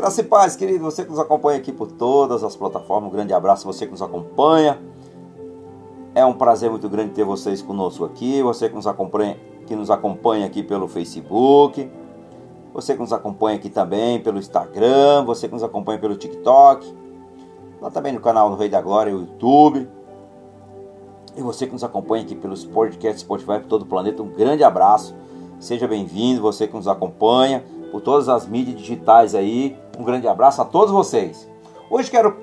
Graça e paz, querido, você que nos acompanha aqui por todas as plataformas, um grande abraço você que nos acompanha. É um prazer muito grande ter vocês conosco aqui, você que nos acompanha, que nos acompanha aqui pelo Facebook, você que nos acompanha aqui também pelo Instagram, você que nos acompanha pelo TikTok, lá também no canal do Rei da Glória, o YouTube. E você que nos acompanha aqui pelos podcasts Spotify por todo o planeta, um grande abraço. Seja bem-vindo, você que nos acompanha por todas as mídias digitais aí. Um grande abraço a todos vocês. Hoje quero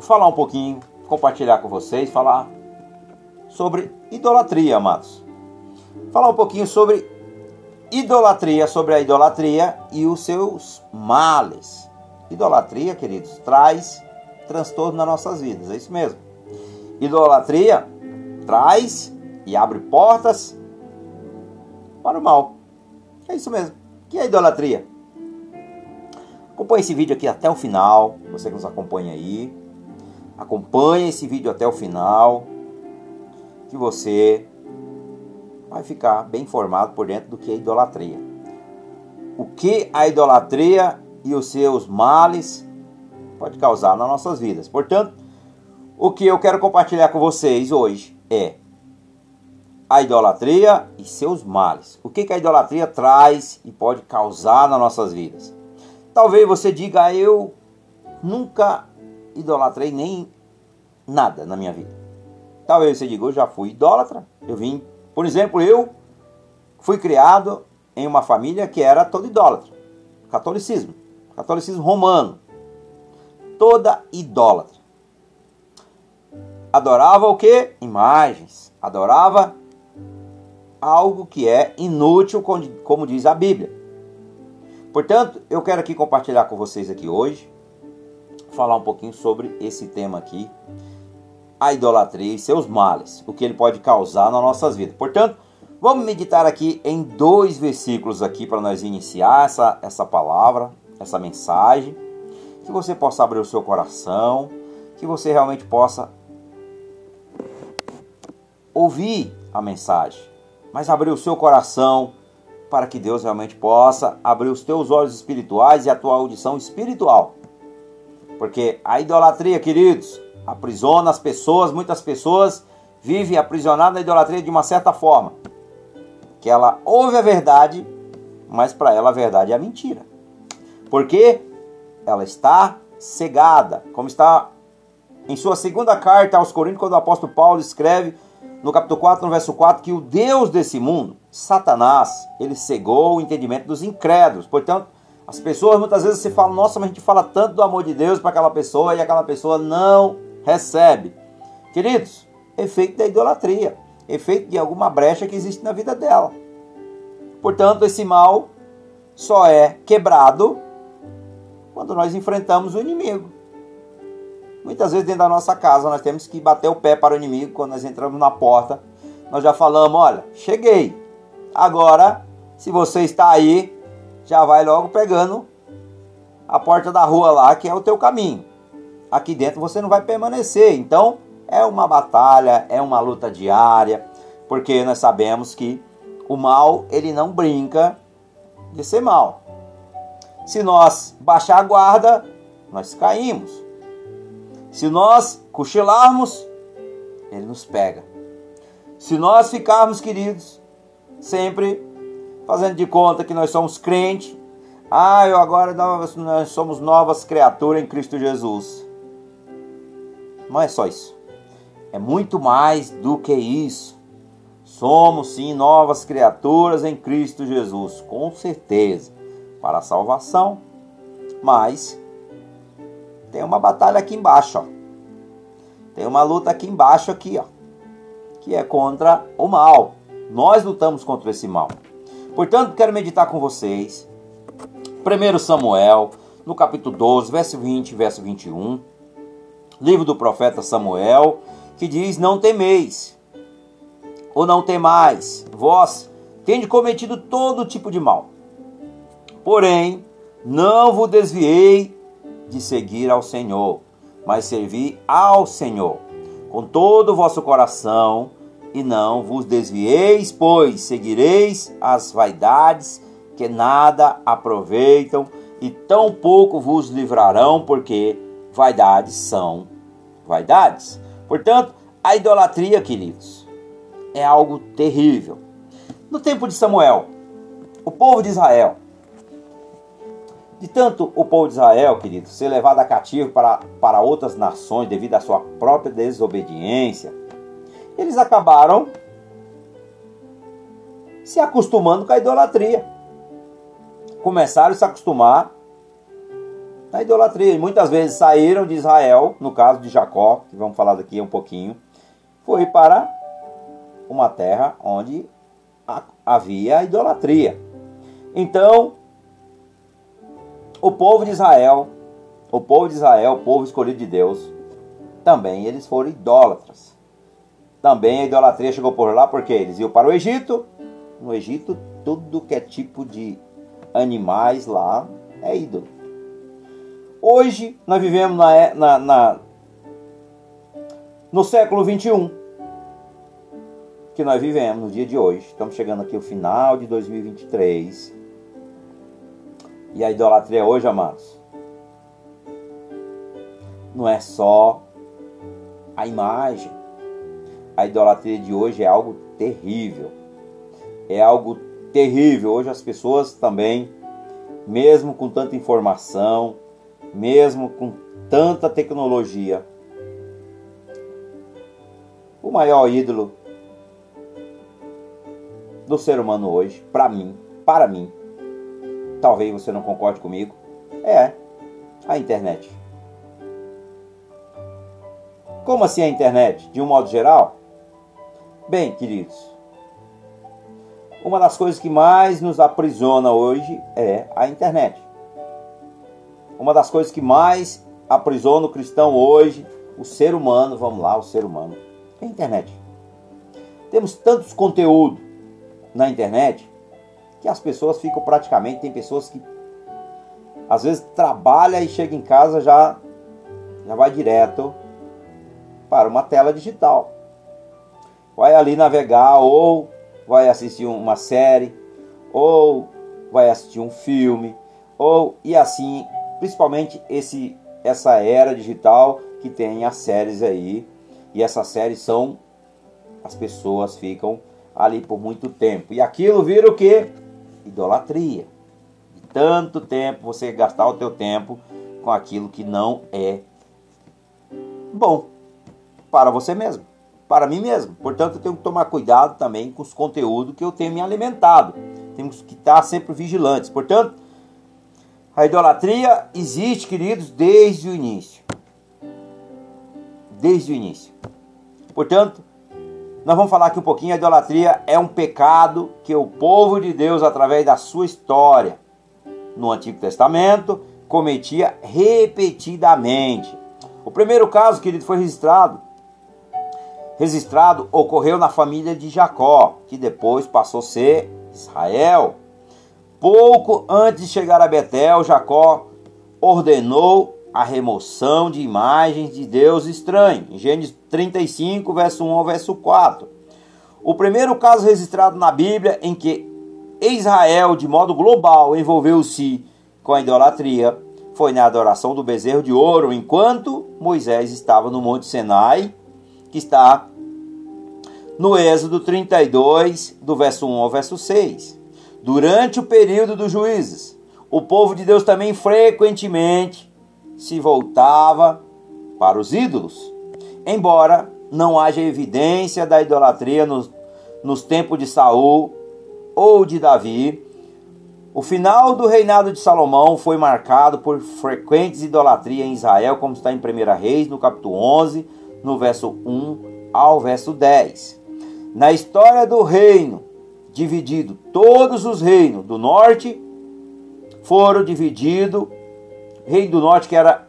falar um pouquinho, compartilhar com vocês, falar sobre idolatria, amados. Falar um pouquinho sobre idolatria, sobre a idolatria e os seus males. Idolatria, queridos, traz transtorno nas nossas vidas, é isso mesmo. Idolatria traz e abre portas para o mal. É isso mesmo. Que é idolatria? Acompanhe esse vídeo aqui até o final, você que nos acompanha aí. Acompanhe esse vídeo até o final, que você vai ficar bem informado por dentro do que é idolatria. O que a idolatria e os seus males pode causar nas nossas vidas. Portanto, o que eu quero compartilhar com vocês hoje é a idolatria e seus males. O que, que a idolatria traz e pode causar nas nossas vidas? Talvez você diga, eu nunca idolatrei nem nada na minha vida. Talvez você diga, eu já fui idólatra. Eu vim, por exemplo, eu fui criado em uma família que era toda idólatra. Catolicismo. Catolicismo romano. Toda idólatra. Adorava o que? Imagens. Adorava algo que é inútil, como diz a Bíblia. Portanto, eu quero aqui compartilhar com vocês aqui hoje, falar um pouquinho sobre esse tema aqui, a idolatria e seus males, o que ele pode causar nas nossas vidas. Portanto, vamos meditar aqui em dois versículos aqui para nós iniciar essa, essa palavra, essa mensagem, que você possa abrir o seu coração, que você realmente possa ouvir a mensagem mas abrir o seu coração para que Deus realmente possa abrir os teus olhos espirituais e a tua audição espiritual. Porque a idolatria, queridos, aprisiona as pessoas, muitas pessoas vivem aprisionadas na idolatria de uma certa forma. Que ela ouve a verdade, mas para ela a verdade é a mentira. Porque ela está cegada, como está em sua segunda carta aos Coríntios, quando o apóstolo Paulo escreve no capítulo 4, no verso 4, que o Deus desse mundo, Satanás, ele cegou o entendimento dos incrédulos. Portanto, as pessoas muitas vezes se falam, nossa, mas a gente fala tanto do amor de Deus para aquela pessoa e aquela pessoa não recebe. Queridos, efeito da idolatria, efeito de alguma brecha que existe na vida dela. Portanto, esse mal só é quebrado quando nós enfrentamos o inimigo. Muitas vezes dentro da nossa casa nós temos que bater o pé para o inimigo quando nós entramos na porta. Nós já falamos, olha, cheguei. Agora, se você está aí, já vai logo pegando a porta da rua lá, que é o teu caminho. Aqui dentro você não vai permanecer. Então, é uma batalha, é uma luta diária, porque nós sabemos que o mal, ele não brinca de ser mal. Se nós baixar a guarda, nós caímos. Se nós cochilarmos, ele nos pega. Se nós ficarmos, queridos, sempre fazendo de conta que nós somos crentes, ah, eu agora nós, nós somos novas criaturas em Cristo Jesus. Não é só isso. É muito mais do que isso. Somos sim novas criaturas em Cristo Jesus, com certeza, para a salvação, mas tem uma batalha aqui embaixo, ó. Tem uma luta aqui embaixo aqui, ó, que é contra o mal. Nós lutamos contra esse mal. Portanto, quero meditar com vocês 1 Samuel, no capítulo 12, verso 20 verso 21. Livro do profeta Samuel, que diz: Não temeis, ou não temais, vós tende cometido todo tipo de mal. Porém, não vos desviei de seguir ao Senhor, mas servi ao Senhor com todo o vosso coração, e não vos desvieis, pois seguireis as vaidades que nada aproveitam e tão pouco vos livrarão, porque vaidades são vaidades. Portanto, a idolatria, queridos, é algo terrível. No tempo de Samuel, o povo de Israel, de tanto o povo de Israel, queridos, ser levado a cativo para, para outras nações devido à sua própria desobediência, eles acabaram se acostumando com a idolatria. Começaram a se acostumar na idolatria. E muitas vezes saíram de Israel, no caso de Jacó, que vamos falar daqui um pouquinho, foi para uma terra onde havia idolatria. Então, o povo de Israel, o povo de Israel, o povo escolhido de Deus, também eles foram idólatras. Também a idolatria chegou por lá porque eles iam para o Egito. No Egito, tudo que é tipo de animais lá é ídolo. Hoje, nós vivemos na, é, na, na no século 21 que nós vivemos no dia de hoje. Estamos chegando aqui ao final de 2023. E a idolatria hoje, amados, não é só a imagem. A idolatria de hoje é algo terrível. É algo terrível. Hoje as pessoas também, mesmo com tanta informação, mesmo com tanta tecnologia, o maior ídolo do ser humano hoje, para mim, para mim, talvez você não concorde comigo, é a internet. Como assim a internet? De um modo geral? Bem, queridos, uma das coisas que mais nos aprisiona hoje é a internet. Uma das coisas que mais aprisiona o cristão hoje, o ser humano, vamos lá, o ser humano, é a internet. Temos tantos conteúdos na internet que as pessoas ficam praticamente, tem pessoas que às vezes trabalha e chega em casa já já vai direto para uma tela digital. Vai ali navegar ou vai assistir uma série ou vai assistir um filme ou e assim, principalmente esse essa era digital que tem as séries aí e essas séries são as pessoas ficam ali por muito tempo. E aquilo vira o que? Idolatria. De tanto tempo você gastar o teu tempo com aquilo que não é bom para você mesmo, para mim mesmo. Portanto, eu tenho que tomar cuidado também com os conteúdos que eu tenho me alimentado. Temos que estar sempre vigilantes. Portanto, a idolatria existe, queridos, desde o início. Desde o início. Portanto, nós vamos falar aqui um pouquinho. A idolatria é um pecado que o povo de Deus, através da sua história no Antigo Testamento, cometia repetidamente. O primeiro caso, querido, foi registrado. Registrado ocorreu na família de Jacó, que depois passou a ser Israel. Pouco antes de chegar a Betel, Jacó ordenou a remoção de imagens de Deus estranho. Em Gênesis 35, verso 1 ao verso 4. O primeiro caso registrado na Bíblia em que Israel, de modo global, envolveu-se com a idolatria foi na adoração do bezerro de ouro, enquanto Moisés estava no Monte Sinai, que está no Êxodo 32, do verso 1 ao verso 6. Durante o período dos juízes, o povo de Deus também frequentemente se voltava para os ídolos. Embora não haja evidência da idolatria nos, nos tempos de Saul ou de Davi, o final do reinado de Salomão foi marcado por frequentes idolatria em Israel, como está em 1 Reis, no capítulo 11, no verso 1 ao verso 10. Na história do reino dividido, todos os reinos do norte foram divididos reino do norte que era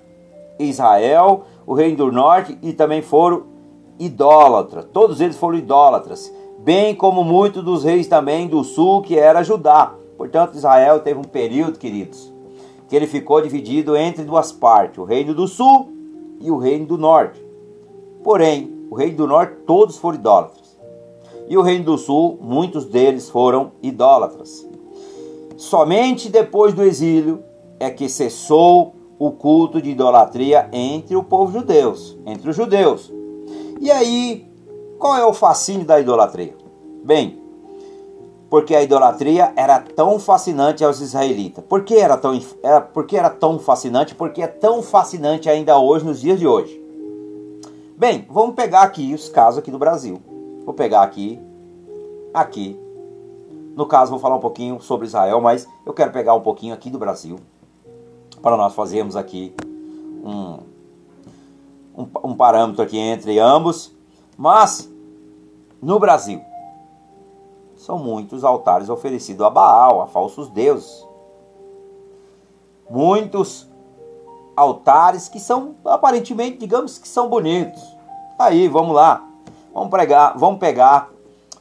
Israel, o reino do norte e também foram idólatras. Todos eles foram idólatras, bem como muitos dos reis também do sul que era Judá. Portanto, Israel teve um período, queridos, que ele ficou dividido entre duas partes, o reino do sul e o reino do norte. Porém, o reino do norte todos foram idólatras. E o reino do sul, muitos deles foram idólatras. Somente depois do exílio é que cessou o culto de idolatria entre o povo judeu, entre os judeus. E aí, qual é o fascínio da idolatria? Bem, porque a idolatria era tão fascinante aos israelitas. Por que era tão, era, por que era tão fascinante? Porque é tão fascinante ainda hoje, nos dias de hoje. Bem, vamos pegar aqui os casos aqui do Brasil. Vou pegar aqui, aqui. No caso, vou falar um pouquinho sobre Israel, mas eu quero pegar um pouquinho aqui do Brasil para nós fazermos aqui um, um, um parâmetro aqui entre ambos. Mas no Brasil são muitos altares oferecidos a Baal, a falsos deuses. Muitos altares que são aparentemente, digamos que são bonitos. Aí, vamos lá. Vamos pregar, vamos pegar,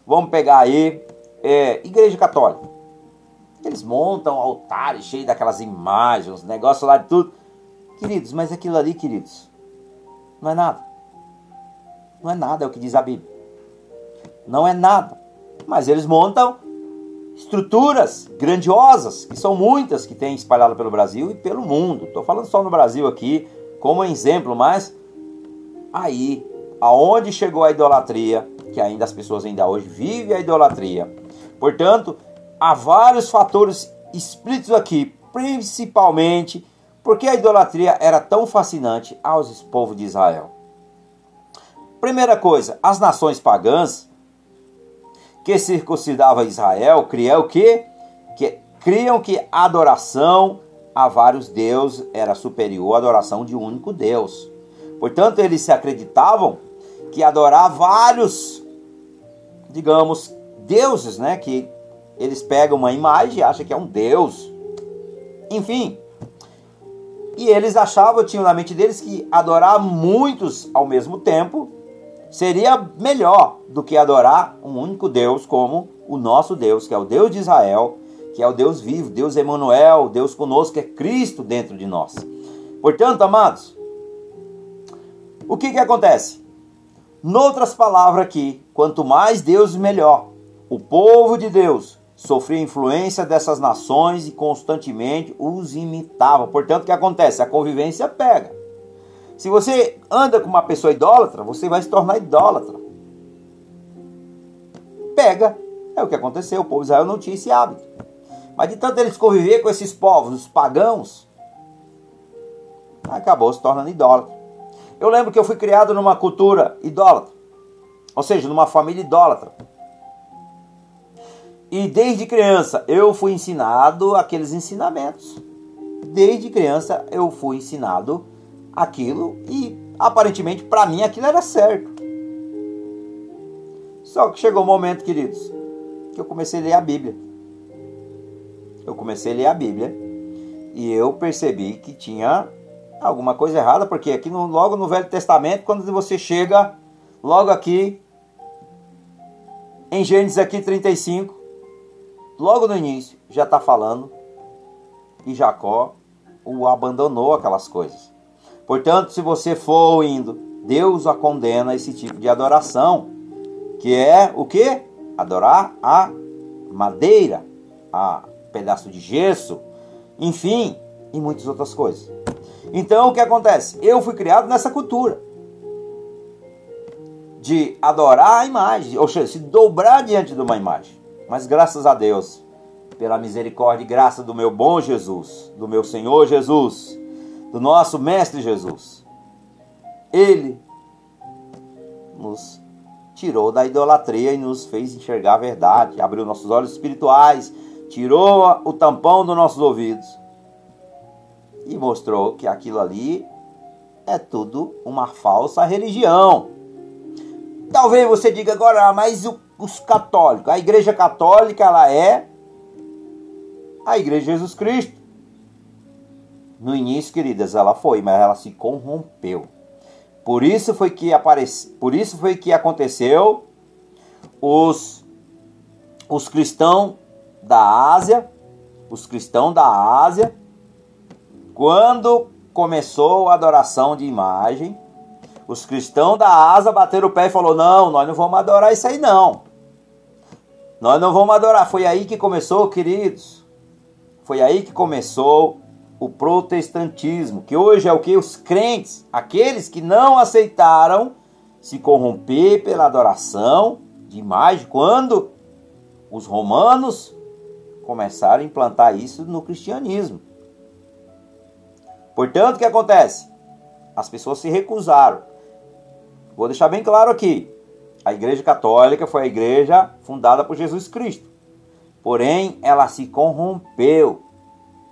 vamos pegar aí é, Igreja Católica. Eles montam altares cheios daquelas imagens, negócio lá de tudo. Queridos, mas aquilo ali, queridos, não é nada. Não é nada, é o que diz a Bíblia. Não é nada. Mas eles montam estruturas grandiosas, que são muitas que tem espalhado pelo Brasil e pelo mundo. Estou falando só no Brasil aqui como exemplo, mas aí, aonde chegou a idolatria, que ainda as pessoas ainda hoje vivem a idolatria. Portanto, há vários fatores explícitos aqui, principalmente porque a idolatria era tão fascinante aos povos de Israel. Primeira coisa, as nações pagãs que circuncidava Israel, cria o quê? Que criam que a adoração a vários deuses era superior à adoração de um único Deus. Portanto, eles se acreditavam que adorar vários, digamos, deuses, né, que eles pegam uma imagem e acham que é um deus. Enfim, e eles achavam, tinham na mente deles que adorar muitos ao mesmo tempo seria melhor do que adorar um único Deus como o nosso Deus, que é o Deus de Israel, que é o Deus vivo, Deus Emanuel, Deus conosco, que é Cristo dentro de nós. Portanto, amados, o que que acontece? Noutras palavras aqui, quanto mais Deus melhor. O povo de Deus sofria influência dessas nações e constantemente os imitava. Portanto, o que acontece? A convivência pega. Se você anda com uma pessoa idólatra, você vai se tornar idólatra. Pega. É o que aconteceu. O povo de Israel não tinha esse hábito. Mas de tanto eles conviver com esses povos, os pagãos, acabou se tornando idólatra. Eu lembro que eu fui criado numa cultura idólatra. Ou seja, numa família idólatra. E desde criança eu fui ensinado aqueles ensinamentos. Desde criança eu fui ensinado aquilo e aparentemente para mim aquilo era certo. Só que chegou um momento, queridos, que eu comecei a ler a Bíblia. Eu comecei a ler a Bíblia e eu percebi que tinha alguma coisa errada, porque aqui no, logo no Velho Testamento, quando você chega logo aqui em Gênesis aqui 35, logo no início, já está falando e Jacó o abandonou aquelas coisas. Portanto, se você for indo, Deus a condena esse tipo de adoração, que é o que? Adorar a madeira, a pedaço de gesso, enfim, e muitas outras coisas. Então, o que acontece? Eu fui criado nessa cultura de adorar a imagem, ou seja, se dobrar diante de uma imagem. Mas graças a Deus, pela misericórdia e graça do meu bom Jesus, do meu Senhor Jesus, do nosso Mestre Jesus. Ele nos tirou da idolatria e nos fez enxergar a verdade, abriu nossos olhos espirituais, tirou o tampão dos nossos ouvidos e mostrou que aquilo ali é tudo uma falsa religião. Talvez você diga agora, ah, mas os católicos, a igreja católica ela é a igreja de Jesus Cristo. No início, queridas, ela foi, mas ela se corrompeu. Por isso foi que aparece, por isso foi que aconteceu os os cristãos da Ásia, os cristãos da Ásia, quando começou a adoração de imagem, os cristãos da Ásia bateram o pé e falou: "Não, nós não vamos adorar isso aí não. Nós não vamos adorar". Foi aí que começou, queridos, Foi aí que começou o protestantismo, que hoje é o que os crentes, aqueles que não aceitaram se corromper pela adoração de imagem, quando os romanos começaram a implantar isso no cristianismo. Portanto, o que acontece? As pessoas se recusaram. Vou deixar bem claro aqui: a Igreja Católica foi a igreja fundada por Jesus Cristo. Porém, ela se corrompeu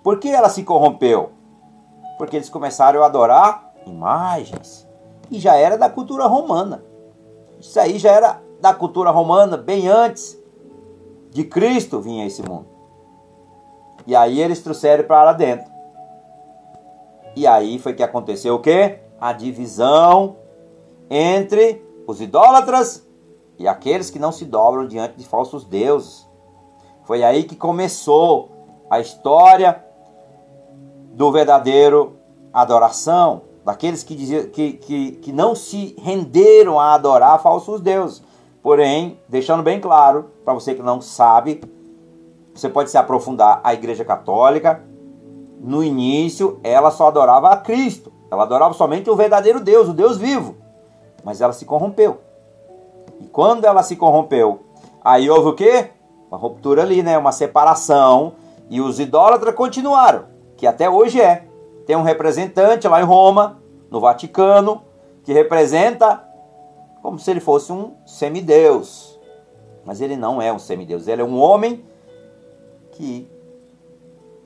por que ela se corrompeu? Porque eles começaram a adorar imagens. E já era da cultura romana. Isso aí já era da cultura romana bem antes de Cristo vir a esse mundo. E aí eles trouxeram para lá dentro. E aí foi que aconteceu o quê? A divisão entre os idólatras e aqueles que não se dobram diante de falsos deuses. Foi aí que começou a história do verdadeiro adoração, daqueles que, dizia, que, que, que não se renderam a adorar falsos deuses. Porém, deixando bem claro, para você que não sabe, você pode se aprofundar a Igreja Católica. No início, ela só adorava a Cristo. Ela adorava somente o verdadeiro Deus, o Deus vivo. Mas ela se corrompeu. E quando ela se corrompeu, aí houve o quê? Uma ruptura ali, né? Uma separação. E os idólatras continuaram que até hoje é. Tem um representante lá em Roma, no Vaticano, que representa como se ele fosse um semideus. Mas ele não é um semideus, ele é um homem que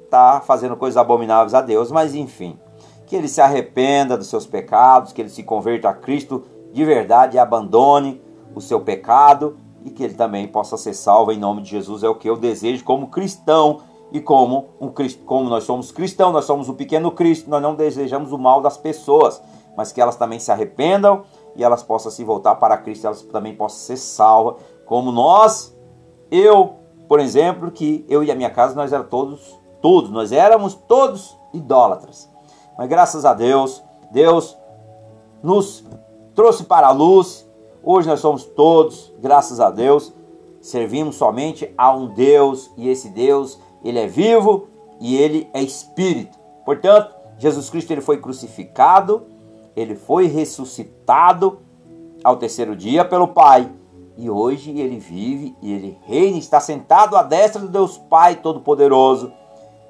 está fazendo coisas abomináveis a Deus, mas enfim, que ele se arrependa dos seus pecados, que ele se converta a Cristo de verdade e abandone o seu pecado e que ele também possa ser salvo em nome de Jesus, é o que eu desejo como cristão e como, um, como nós somos cristãos, nós somos o pequeno Cristo, nós não desejamos o mal das pessoas, mas que elas também se arrependam e elas possam se voltar para Cristo, elas também possam ser salvas, como nós, eu, por exemplo, que eu e a minha casa, nós éramos todos, todos, nós éramos todos idólatras. Mas graças a Deus, Deus nos trouxe para a luz, hoje nós somos todos, graças a Deus, servimos somente a um Deus, e esse Deus ele é vivo e ele é espírito. Portanto, Jesus Cristo ele foi crucificado, ele foi ressuscitado ao terceiro dia pelo Pai. E hoje ele vive e ele reina, está sentado à destra do Deus Pai Todo-Poderoso.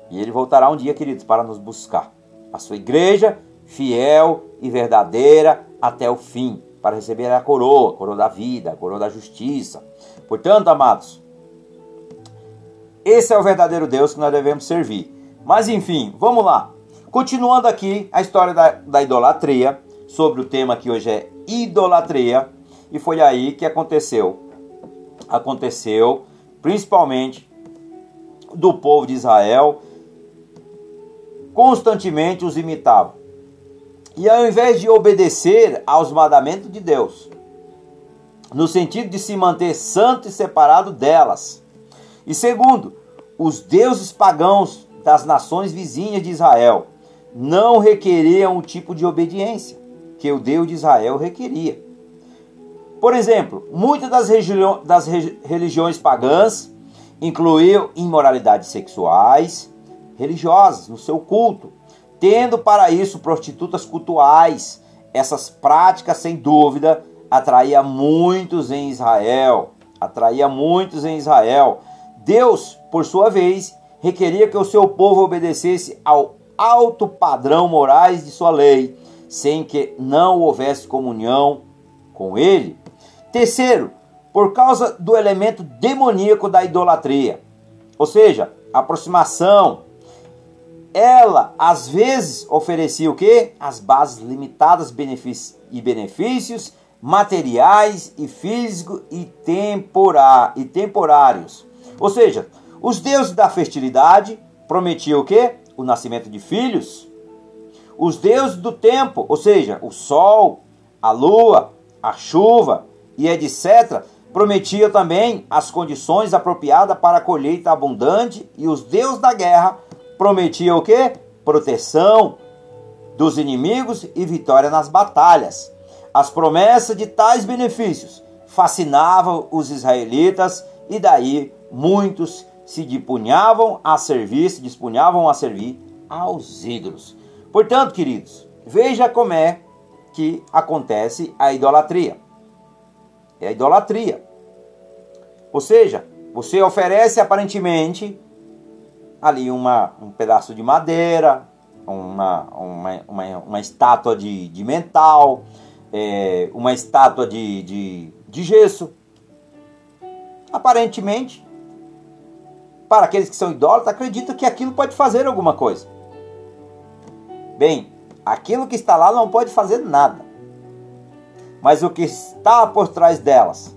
E ele voltará um dia, queridos, para nos buscar. A sua igreja, fiel e verdadeira até o fim, para receber a coroa, a coroa da vida, a coroa da justiça. Portanto, amados, esse é o verdadeiro Deus que nós devemos servir. Mas enfim, vamos lá. Continuando aqui a história da, da idolatria, sobre o tema que hoje é idolatria, e foi aí que aconteceu. Aconteceu principalmente do povo de Israel, constantemente os imitavam. E ao invés de obedecer aos mandamentos de Deus, no sentido de se manter santo e separado delas, e segundo, os deuses pagãos das nações vizinhas de Israel não requeriam o tipo de obediência que o Deus de Israel requeria. Por exemplo, muitas das, das religiões pagãs incluíam imoralidades sexuais, religiosas no seu culto, tendo para isso prostitutas cultuais. Essas práticas, sem dúvida, atraía muitos em Israel, atraía muitos em Israel, Deus, por sua vez, requeria que o seu povo obedecesse ao alto padrão morais de sua lei, sem que não houvesse comunhão com ele. Terceiro, por causa do elemento demoníaco da idolatria, ou seja, aproximação. Ela às vezes oferecia o que? As bases limitadas e benefícios materiais e físicos e, e temporários ou seja, os deuses da fertilidade prometiam o quê? O nascimento de filhos. Os deuses do tempo, ou seja, o sol, a lua, a chuva e etc., prometiam também as condições apropriadas para a colheita abundante. E os deuses da guerra prometiam o quê? Proteção dos inimigos e vitória nas batalhas. As promessas de tais benefícios fascinavam os israelitas e daí muitos se dispunhavam a servir, se dispunhavam a servir aos ídolos. Portanto, queridos, veja como é que acontece a idolatria. É a idolatria. Ou seja, você oferece aparentemente ali uma, um pedaço de madeira, uma, uma, uma, uma estátua de, de mental, é, uma estátua de, de, de gesso. Aparentemente, para aqueles que são idólatras, acreditam que aquilo pode fazer alguma coisa. Bem, aquilo que está lá não pode fazer nada. Mas o que está por trás delas,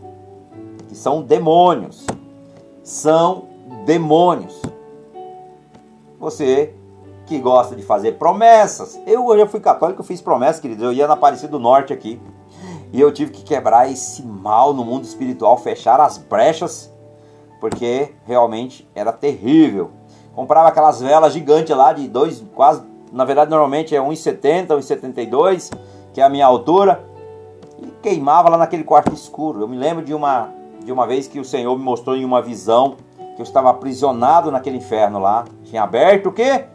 que são demônios, são demônios. Você que gosta de fazer promessas. Eu hoje fui católico, eu fiz promessas, queridos. Eu ia na Aparecida do Norte aqui. E eu tive que quebrar esse mal no mundo espiritual, fechar as brechas, porque realmente era terrível. Comprava aquelas velas gigantes lá de dois, quase, na verdade normalmente é 1,70, 1,72, que é a minha altura, e queimava lá naquele quarto escuro. Eu me lembro de uma de uma vez que o Senhor me mostrou em uma visão que eu estava aprisionado naquele inferno lá. Tinha aberto o quê?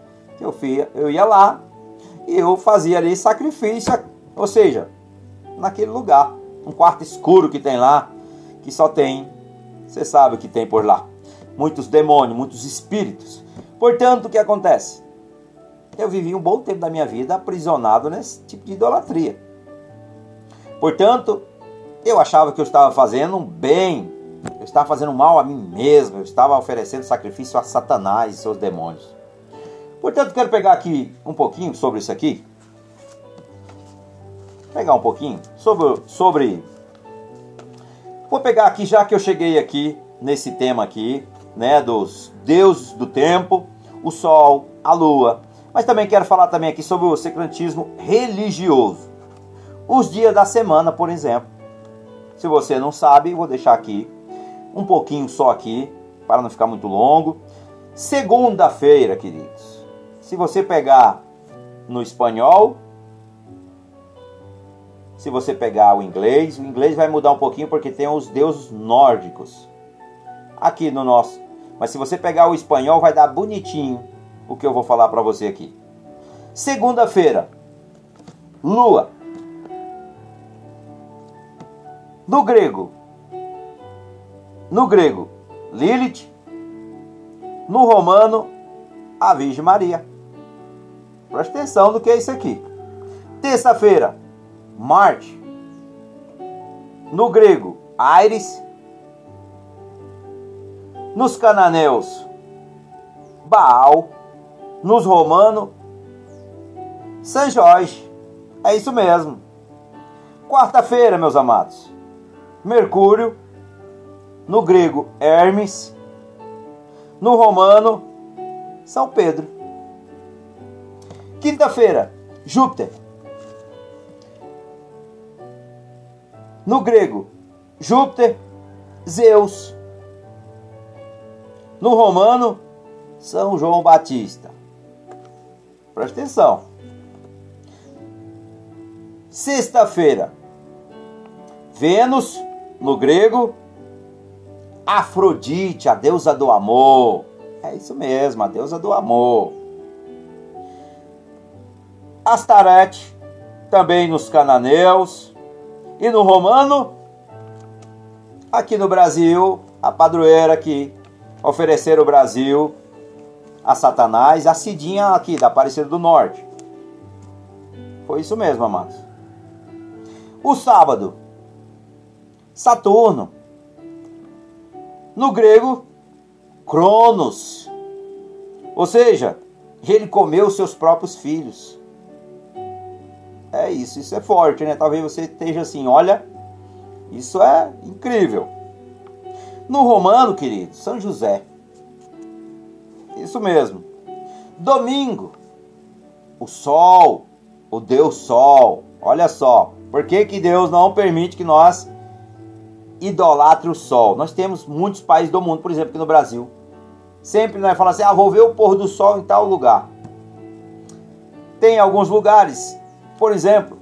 eu, eu ia lá e eu fazia ali sacrifício, ou seja, naquele lugar, um quarto escuro que tem lá, que só tem, você sabe o que tem por lá, muitos demônios, muitos espíritos. Portanto, o que acontece? Eu vivi um bom tempo da minha vida aprisionado nesse tipo de idolatria. Portanto, eu achava que eu estava fazendo um bem, eu estava fazendo mal a mim mesmo, eu estava oferecendo sacrifício a Satanás e seus demônios. Portanto, quero pegar aqui um pouquinho sobre isso aqui. Pegar um pouquinho sobre, sobre. Vou pegar aqui, já que eu cheguei aqui nesse tema aqui, né, dos deuses do tempo, o sol, a lua. Mas também quero falar também aqui sobre o secretismo religioso. Os dias da semana, por exemplo. Se você não sabe, vou deixar aqui um pouquinho só aqui, para não ficar muito longo. Segunda-feira, queridos. Se você pegar no espanhol, se você pegar o inglês, o inglês vai mudar um pouquinho porque tem os deuses nórdicos. Aqui no nosso. Mas se você pegar o espanhol, vai dar bonitinho o que eu vou falar para você aqui. Segunda-feira, lua. No grego, no grego, Lilith. No romano, a Virgem Maria. Preste atenção do que é isso aqui. Terça-feira, Marte. No grego, Ares. Nos cananeus, Baal. Nos romanos, São Jorge. É isso mesmo. Quarta-feira, meus amados. Mercúrio. No grego, Hermes. No romano, São Pedro. Quinta-feira, Júpiter. No grego, Júpiter, Zeus. No romano, São João Batista. Presta atenção. Sexta-feira, Vênus, no grego, Afrodite, a deusa do amor. É isso mesmo, a deusa do amor. Astarete, também nos cananeus e no romano. Aqui no Brasil, a padroeira que ofereceram o Brasil a Satanás, a Cidinha aqui da Aparecida do Norte. Foi isso mesmo, amados. O sábado, Saturno. No grego, Cronos. Ou seja, ele comeu seus próprios filhos. É isso, isso é forte, né? Talvez você esteja assim, olha, isso é incrível. No romano, querido, São José. Isso mesmo. Domingo, o sol, o Deus Sol. Olha só, por que, que Deus não permite que nós idolatre o sol? Nós temos muitos países do mundo, por exemplo, aqui no Brasil. Sempre nós falamos assim, ah, vou ver o pôr do sol em tal lugar. Tem alguns lugares por exemplo,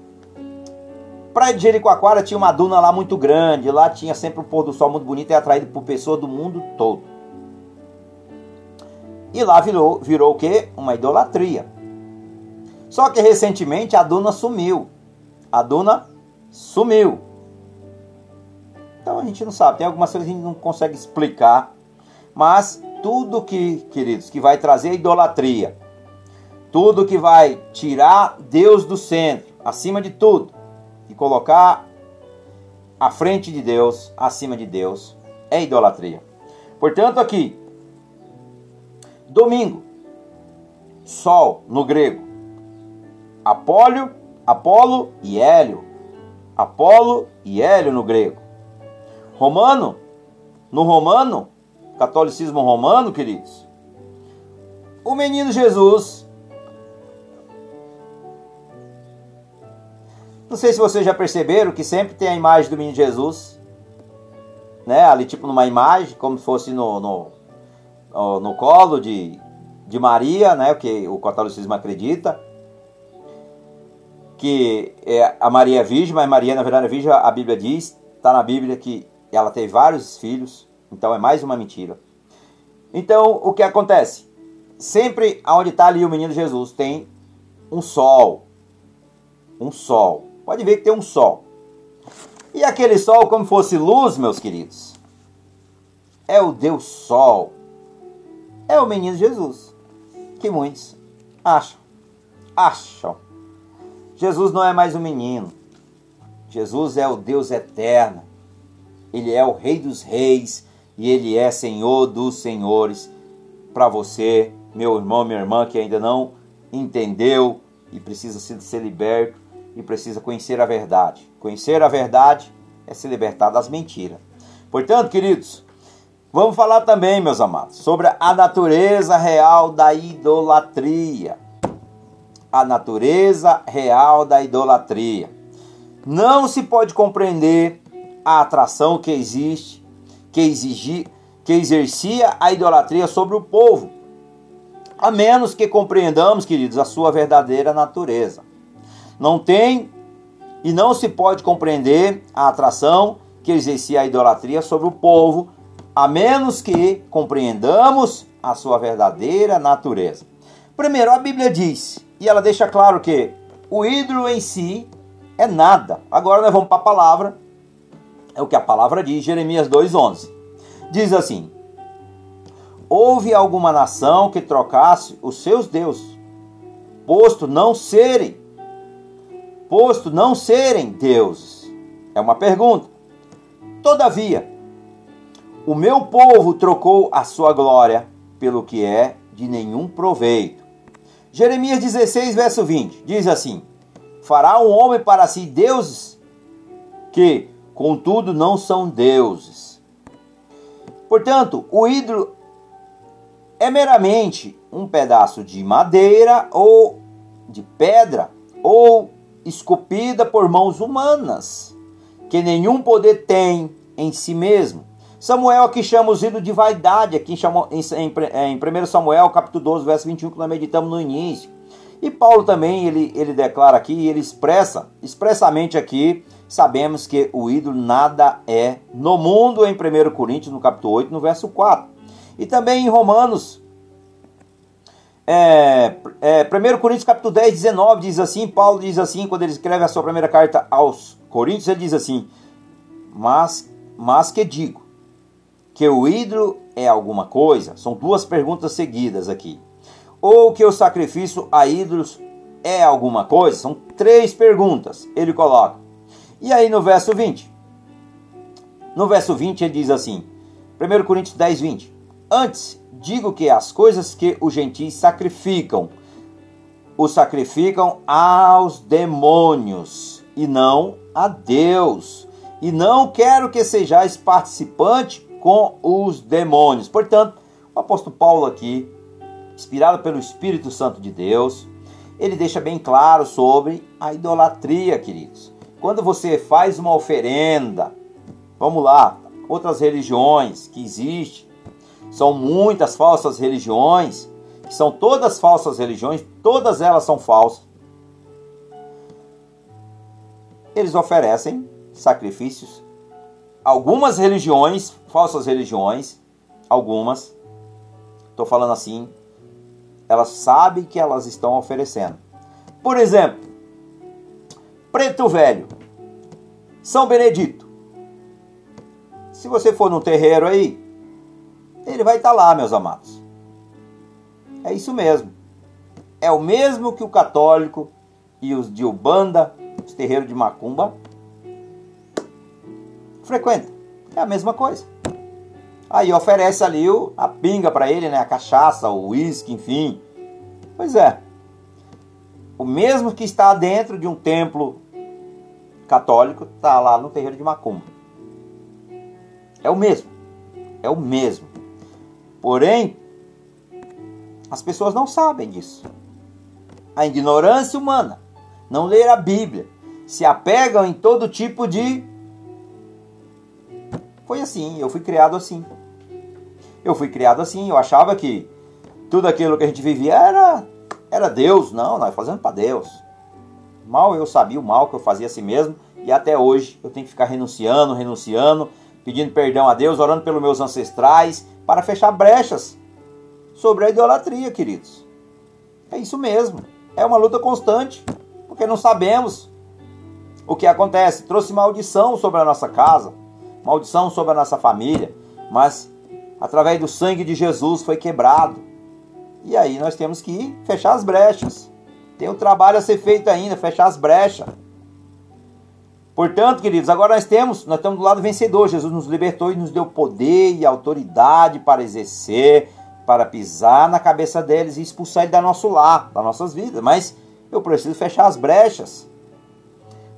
Praia de Jericoacoara tinha uma duna lá muito grande, lá tinha sempre um pôr do sol muito bonito e atraído por pessoas do mundo todo. E lá virou, virou o quê? Uma idolatria. Só que recentemente a Duna sumiu. A Duna sumiu. Então a gente não sabe, tem algumas coisas que a gente não consegue explicar. Mas tudo que, queridos, que vai trazer idolatria, tudo que vai tirar Deus do centro, acima de tudo, e colocar à frente de Deus, acima de Deus, é idolatria. Portanto, aqui, domingo, sol no grego, Apólio, Apolo e Hélio. Apolo e Hélio no grego. Romano, no romano, catolicismo romano, queridos, o menino Jesus. Não sei se vocês já perceberam que sempre tem a imagem do menino Jesus, né? Ali tipo numa imagem, como se fosse no, no, no, no colo de, de Maria, né? O que o catolicismo acredita que é, a Maria é virgem, mas Maria na verdade é virgem, a Bíblia diz, está na Bíblia que ela teve vários filhos, então é mais uma mentira. Então o que acontece? Sempre onde está ali o menino Jesus tem um sol. Um sol. Pode ver que tem um sol. E aquele sol, como fosse luz, meus queridos, é o Deus Sol. É o menino Jesus. Que muitos acham. Acham. Jesus não é mais um menino. Jesus é o Deus eterno. Ele é o Rei dos Reis e ele é Senhor dos Senhores. Para você, meu irmão, minha irmã que ainda não entendeu e precisa ser liberto e precisa conhecer a verdade. Conhecer a verdade é se libertar das mentiras. Portanto, queridos, vamos falar também, meus amados, sobre a natureza real da idolatria. A natureza real da idolatria. Não se pode compreender a atração que existe, que, exigi, que exercia a idolatria sobre o povo, a menos que compreendamos, queridos, a sua verdadeira natureza. Não tem e não se pode compreender a atração que exercia a idolatria sobre o povo, a menos que compreendamos a sua verdadeira natureza. Primeiro, a Bíblia diz, e ela deixa claro que o ídolo em si é nada. Agora nós vamos para a palavra é o que a palavra diz, Jeremias 2,11. Diz assim: Houve alguma nação que trocasse os seus deuses, posto não serem, posto não serem deuses? É uma pergunta. Todavia, o meu povo trocou a sua glória pelo que é de nenhum proveito. Jeremias 16, verso 20, diz assim: Fará um homem para si deuses que contudo não são deuses. Portanto, o ídolo é meramente um pedaço de madeira ou de pedra ou esculpida por mãos humanas, que nenhum poder tem em si mesmo. Samuel aqui chama os ídolos de vaidade, aqui em, em 1 Samuel capítulo 12, verso 21, que nós meditamos no início. E Paulo também, ele, ele declara aqui, ele expressa, expressamente aqui, sabemos que o ídolo nada é no mundo, em 1 Coríntios, no capítulo 8, no verso 4. E também em Romanos, é, é, 1 Coríntios capítulo 10, 19, diz assim, Paulo diz assim, quando ele escreve a sua primeira carta aos Coríntios, ele diz assim, mas, mas que digo, que o ídolo é alguma coisa? São duas perguntas seguidas aqui. Ou que o sacrifício a ídolos é alguma coisa? São três perguntas. Ele coloca. E aí no verso 20? No verso 20 ele diz assim, 1 Coríntios 10, 20. Antes, digo que as coisas que os gentis sacrificam, o sacrificam aos demônios e não a Deus. E não quero que sejais participante com os demônios. Portanto, o apóstolo Paulo aqui, inspirado pelo Espírito Santo de Deus, ele deixa bem claro sobre a idolatria, queridos. Quando você faz uma oferenda, vamos lá, outras religiões que existem, são muitas falsas religiões, que são todas falsas religiões, todas elas são falsas. Eles oferecem sacrifícios. Algumas religiões, falsas religiões, algumas, Estou falando assim, elas sabem que elas estão oferecendo. Por exemplo, Preto Velho, São Benedito. Se você for no terreiro aí, ele vai estar tá lá, meus amados. É isso mesmo. É o mesmo que o católico e os de Ubanda, os terreiros de Macumba, frequentam. É a mesma coisa. Aí oferece ali o, a pinga para ele, né? A cachaça, o uísque, enfim. Pois é. O mesmo que está dentro de um templo católico está lá no terreiro de Macumba. É o mesmo. É o mesmo. Porém, as pessoas não sabem disso. A ignorância humana, não ler a Bíblia, se apegam em todo tipo de. Foi assim, eu fui criado assim. Eu fui criado assim, eu achava que tudo aquilo que a gente vivia era, era Deus. Não, nós fazendo para Deus. Mal eu sabia o mal que eu fazia a si mesmo e até hoje eu tenho que ficar renunciando, renunciando, pedindo perdão a Deus, orando pelos meus ancestrais para fechar brechas sobre a idolatria, queridos. É isso mesmo. É uma luta constante, porque não sabemos o que acontece. Trouxe maldição sobre a nossa casa, maldição sobre a nossa família, mas através do sangue de Jesus foi quebrado. E aí nós temos que fechar as brechas. Tem um trabalho a ser feito ainda, fechar as brechas. Portanto, queridos, agora nós temos, nós estamos do lado vencedor. Jesus nos libertou e nos deu poder e autoridade para exercer, para pisar na cabeça deles e expulsar ele da nosso lar, das nossas vidas. Mas eu preciso fechar as brechas.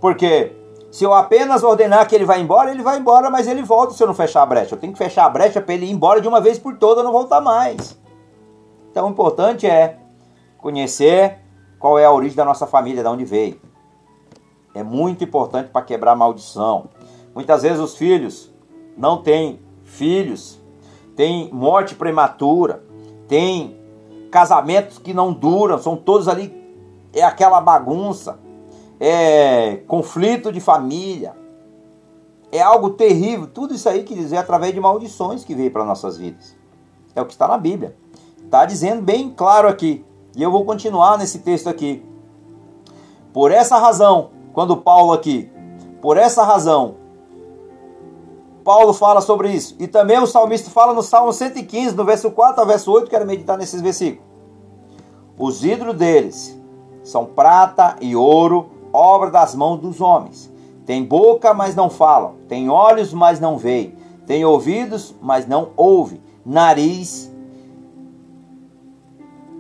Porque se eu apenas ordenar que ele vai embora, ele vai embora, mas ele volta se eu não fechar a brecha. Eu tenho que fechar a brecha para ele ir embora de uma vez por toda, não voltar mais. Então o importante é conhecer qual é a origem da nossa família, de onde veio. É muito importante para quebrar maldição. Muitas vezes os filhos não têm filhos, tem morte prematura, tem casamentos que não duram, são todos ali é aquela bagunça é conflito de família, é algo terrível. Tudo isso aí quer dizer através de maldições que veio para nossas vidas. É o que está na Bíblia. Está dizendo bem claro aqui. E eu vou continuar nesse texto aqui. Por essa razão, quando Paulo aqui, por essa razão, Paulo fala sobre isso. E também o salmista fala no Salmo 115, no verso 4 ao verso 8, quero meditar nesses versículos. Os ídolos deles são prata e ouro, obra das mãos dos homens. Tem boca, mas não falam. Tem olhos, mas não veem. Tem ouvidos, mas não ouve. Nariz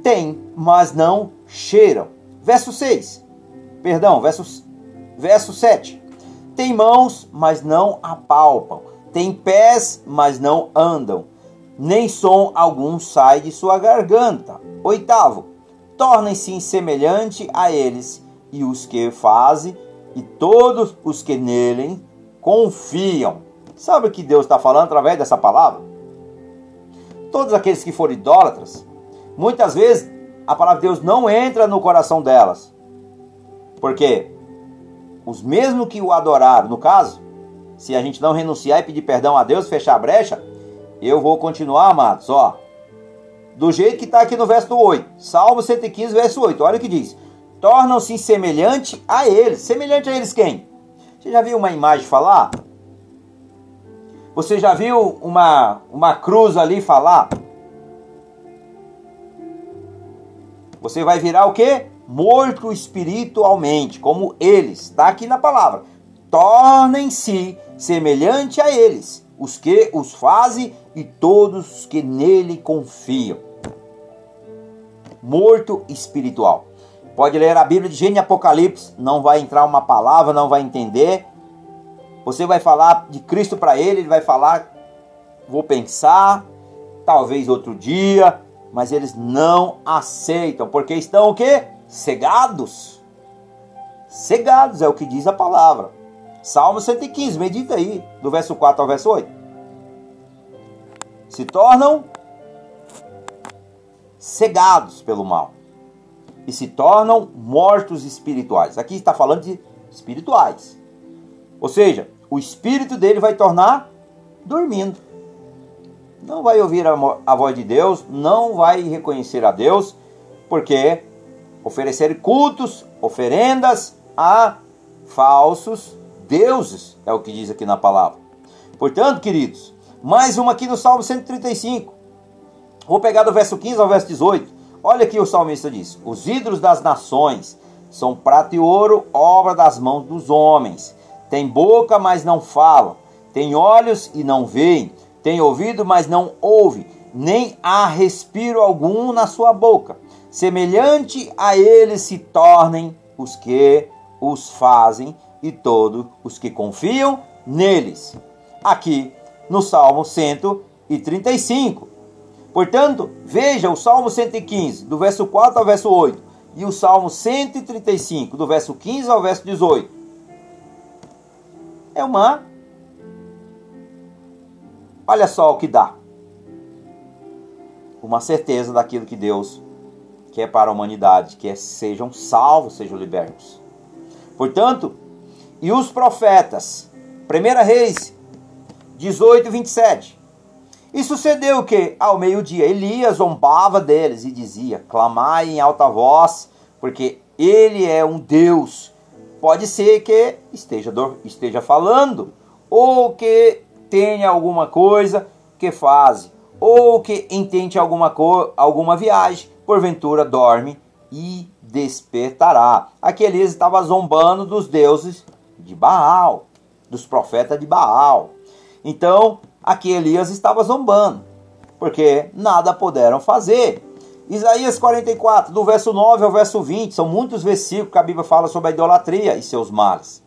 tem, mas não cheiram. Verso 6. Perdão, verso, verso 7. Tem mãos, mas não apalpam. Tem pés, mas não andam. Nem som algum sai de sua garganta. Oitavo. Tornem-se semelhante a eles e os que fazem, e todos os que nele confiam. Sabe o que Deus está falando através dessa palavra? Todos aqueles que forem idólatras, muitas vezes a palavra de Deus não entra no coração delas. Porque os mesmos que o adoraram, no caso, se a gente não renunciar e pedir perdão a Deus, fechar a brecha, eu vou continuar, amados, ó. Do jeito que está aqui no verso 8, Salmo 115, verso 8, olha o que diz: tornam-se semelhante a eles. Semelhante a eles quem? Você já viu uma imagem falar? Você já viu uma, uma cruz ali falar? Você vai virar o quê? Morto espiritualmente, como eles. Está aqui na palavra. Tornem-se semelhante a eles, os que os fazem e todos os que nele confiam. Morto espiritual. Pode ler a Bíblia de Gênesis Apocalipse, não vai entrar uma palavra, não vai entender. Você vai falar de Cristo para ele, ele vai falar, vou pensar, talvez outro dia, mas eles não aceitam, porque estão o quê? Cegados. Cegados é o que diz a palavra. Salmo 115, medita aí, do verso 4 ao verso 8. Se tornam cegados pelo mal e se tornam mortos espirituais. Aqui está falando de espirituais. Ou seja, o espírito dele vai tornar dormindo. Não vai ouvir a, voz de Deus, não vai reconhecer a Deus, porque oferecer cultos, oferendas a falsos deuses, é o que diz aqui na palavra. Portanto, queridos, mais uma aqui no Salmo 135. Vou pegar do verso 15 ao verso 18. Olha aqui o salmista diz: Os ídolos das nações são prata e ouro, obra das mãos dos homens. Tem boca, mas não falam. Tem olhos e não veem. Tem ouvido, mas não ouve. Nem há respiro algum na sua boca. Semelhante a eles se tornem os que os fazem e todos os que confiam neles. Aqui no Salmo 135. Portanto, veja o Salmo 115, do verso 4 ao verso 8, e o Salmo 135, do verso 15 ao verso 18. É uma. Olha só o que dá. Uma certeza daquilo que Deus quer para a humanidade, que é sejam salvos, sejam libertos. Portanto, e os profetas, 1 Reis 18, 27. E sucedeu que, ao meio-dia, Elias zombava deles e dizia: Clamai em alta voz, porque ele é um Deus. Pode ser que esteja, esteja falando, ou que tenha alguma coisa que faz, ou que intente alguma, alguma viagem, porventura dorme e despertará. Aqui Elias estava zombando dos deuses de Baal, dos profetas de Baal. Então, aqui Elias estava zombando, porque nada puderam fazer. Isaías 44, do verso 9 ao verso 20, são muitos versículos que a Bíblia fala sobre a idolatria e seus males.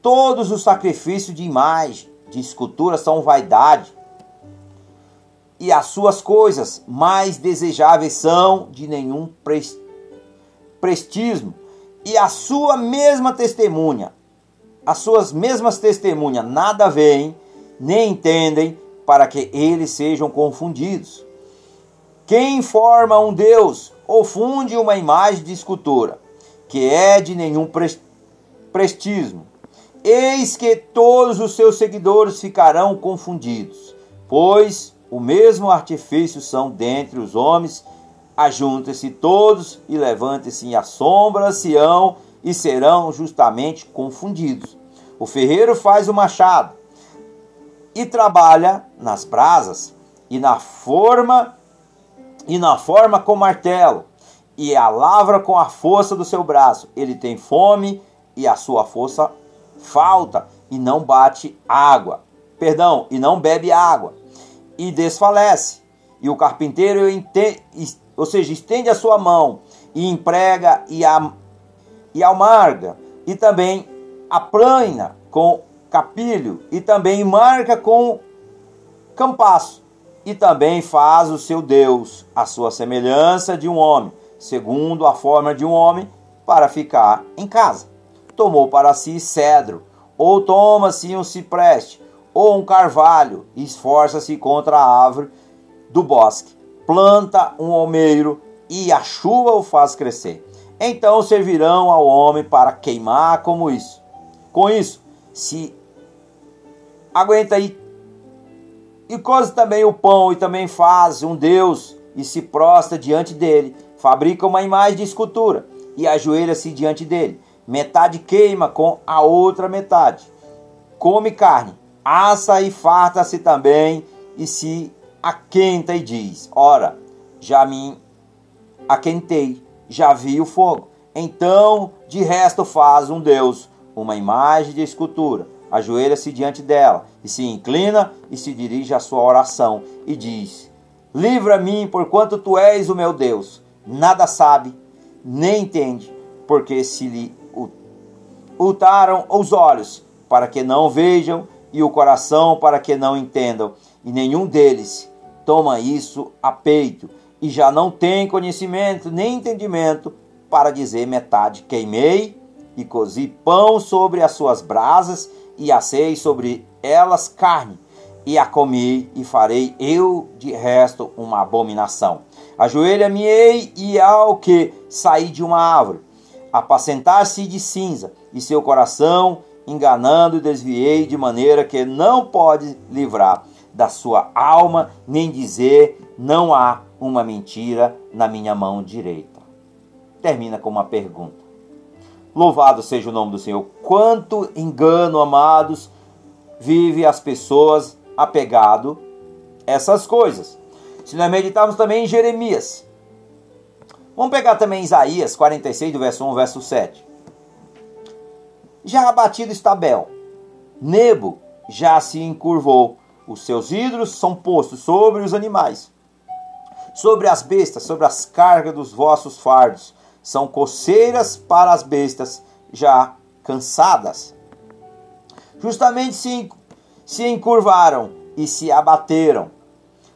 Todos os sacrifícios de imagem, de escultura, são vaidade. E as suas coisas mais desejáveis são de nenhum prestismo. E a sua mesma testemunha, as suas mesmas testemunhas nada veem nem entendem, para que eles sejam confundidos. Quem forma um Deus ou funde uma imagem de escultura, que é de nenhum prestismo, eis que todos os seus seguidores ficarão confundidos, pois o mesmo artifício são dentre os homens, ajuntem-se todos e levantem-se à sombra Sião e serão justamente confundidos. O ferreiro faz o machado, e trabalha nas brasas e na forma e na forma com martelo e a lavra com a força do seu braço. Ele tem fome e a sua força falta e não bate água. Perdão, e não bebe água e desfalece. E o carpinteiro ou seja, estende a sua mão e emprega e, a, e amarga e também aplanha com capilho e também marca com campaço e também faz o seu Deus a sua semelhança de um homem, segundo a forma de um homem, para ficar em casa. Tomou para si cedro, ou toma-se um cipreste, ou um carvalho, e esforça-se contra a árvore do bosque. Planta um almeiro, e a chuva o faz crescer. Então servirão ao homem para queimar como isso. Com isso, se aguenta aí. E coze também o pão e também faz um Deus e se prostra diante dele. Fabrica uma imagem de escultura e ajoelha-se diante dele. Metade queima com a outra metade. Come carne, assa e farta-se também e se aquenta e diz: Ora, já me aquentei, já vi o fogo. Então, de resto, faz um Deus, uma imagem de escultura ajoelha-se diante dela e se inclina e se dirige à sua oração e diz: Livra-me, porquanto tu és o meu Deus. Nada sabe, nem entende, porque se lhe ultaram os olhos para que não vejam e o coração para que não entendam, e nenhum deles toma isso a peito, e já não tem conhecimento nem entendimento para dizer metade queimei e cozi pão sobre as suas brasas e assei sobre elas carne, e a comi, e farei eu de resto uma abominação. Ajoelha-me-ei, e ao que saí de uma árvore, apacentar-se de cinza, e seu coração enganando desviei de maneira que não pode livrar. da sua alma, nem dizer não há uma mentira na minha mão direita. Termina com uma pergunta. Louvado seja o nome do Senhor. Quanto engano, amados, vive as pessoas apegado essas coisas. Se nós meditarmos também em Jeremias. Vamos pegar também Isaías 46, do verso 1 verso 7. Já abatido está Bel. Nebo já se encurvou. Os seus ídolos são postos sobre os animais, sobre as bestas, sobre as cargas dos vossos fardos. São coceiras para as bestas já cansadas. Justamente se, se encurvaram e se abateram.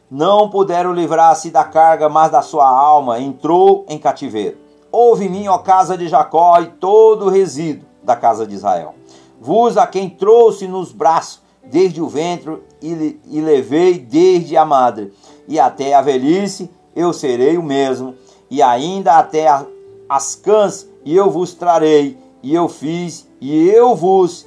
Não puderam livrar-se da carga, mas da sua alma entrou em cativeiro. Ouve mim, ó casa de Jacó, e todo o resíduo da casa de Israel. Vos a quem trouxe nos braços desde o ventre e, e levei desde a madre, e até a velhice eu serei o mesmo, e ainda até a, as cãs, e eu vos trarei, e eu fiz, e eu vos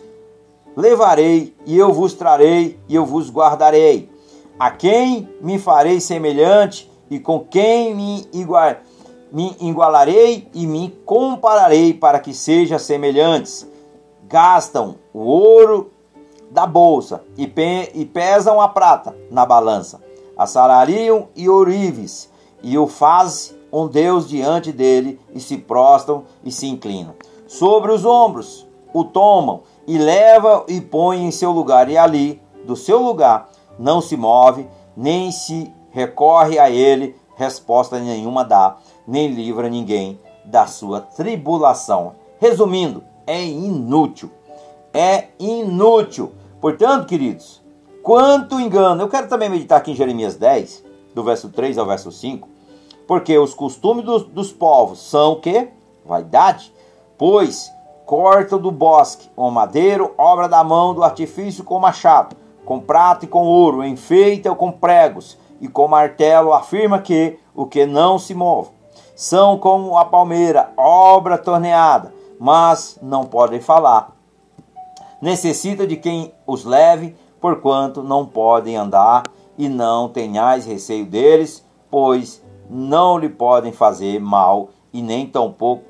levarei, e eu vos trarei, e eu vos guardarei. A quem me farei semelhante, e com quem me, igual, me igualarei e me compararei para que sejam semelhantes. Gastam o ouro da bolsa e, pe e pesam a prata na balança. Assarariam e orives, e o faz um Deus diante dele, e se prostram e se inclinam. Sobre os ombros o tomam e leva e põe em seu lugar, e ali, do seu lugar, não se move, nem se recorre a ele, resposta nenhuma dá, nem livra ninguém da sua tribulação. Resumindo, é inútil. É inútil. Portanto, queridos, quanto engano. Eu quero também meditar aqui em Jeremias 10, do verso 3 ao verso 5, porque os costumes dos, dos povos são o que? Vaidade. Pois cortam do bosque o madeiro, obra da mão do artifício com machado, com prata e com ouro, enfeitam com pregos e com martelo, afirma que o que não se move. São como a palmeira, obra torneada, mas não podem falar. Necessita de quem os leve, porquanto não podem andar, e não tenhais receio deles, pois não lhe podem fazer mal, e nem tampouco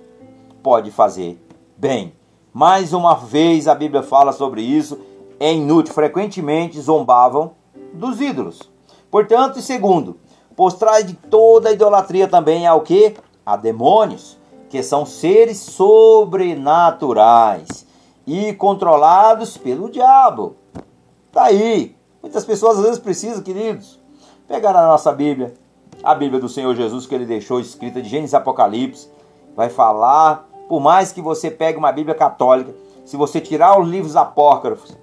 pode fazer bem. Mais uma vez a Bíblia fala sobre isso, é inútil. Frequentemente zombavam dos ídolos. Portanto, segundo, por trás de toda a idolatria também há o que? Há demônios, que são seres sobrenaturais e controlados pelo diabo. Tá aí. Muitas pessoas às vezes precisam, queridos, pegar a nossa Bíblia, a Bíblia do Senhor Jesus que ele deixou escrita de Gênesis Apocalipse, vai falar por mais que você pegue uma Bíblia católica, se você tirar os livros apócrifos,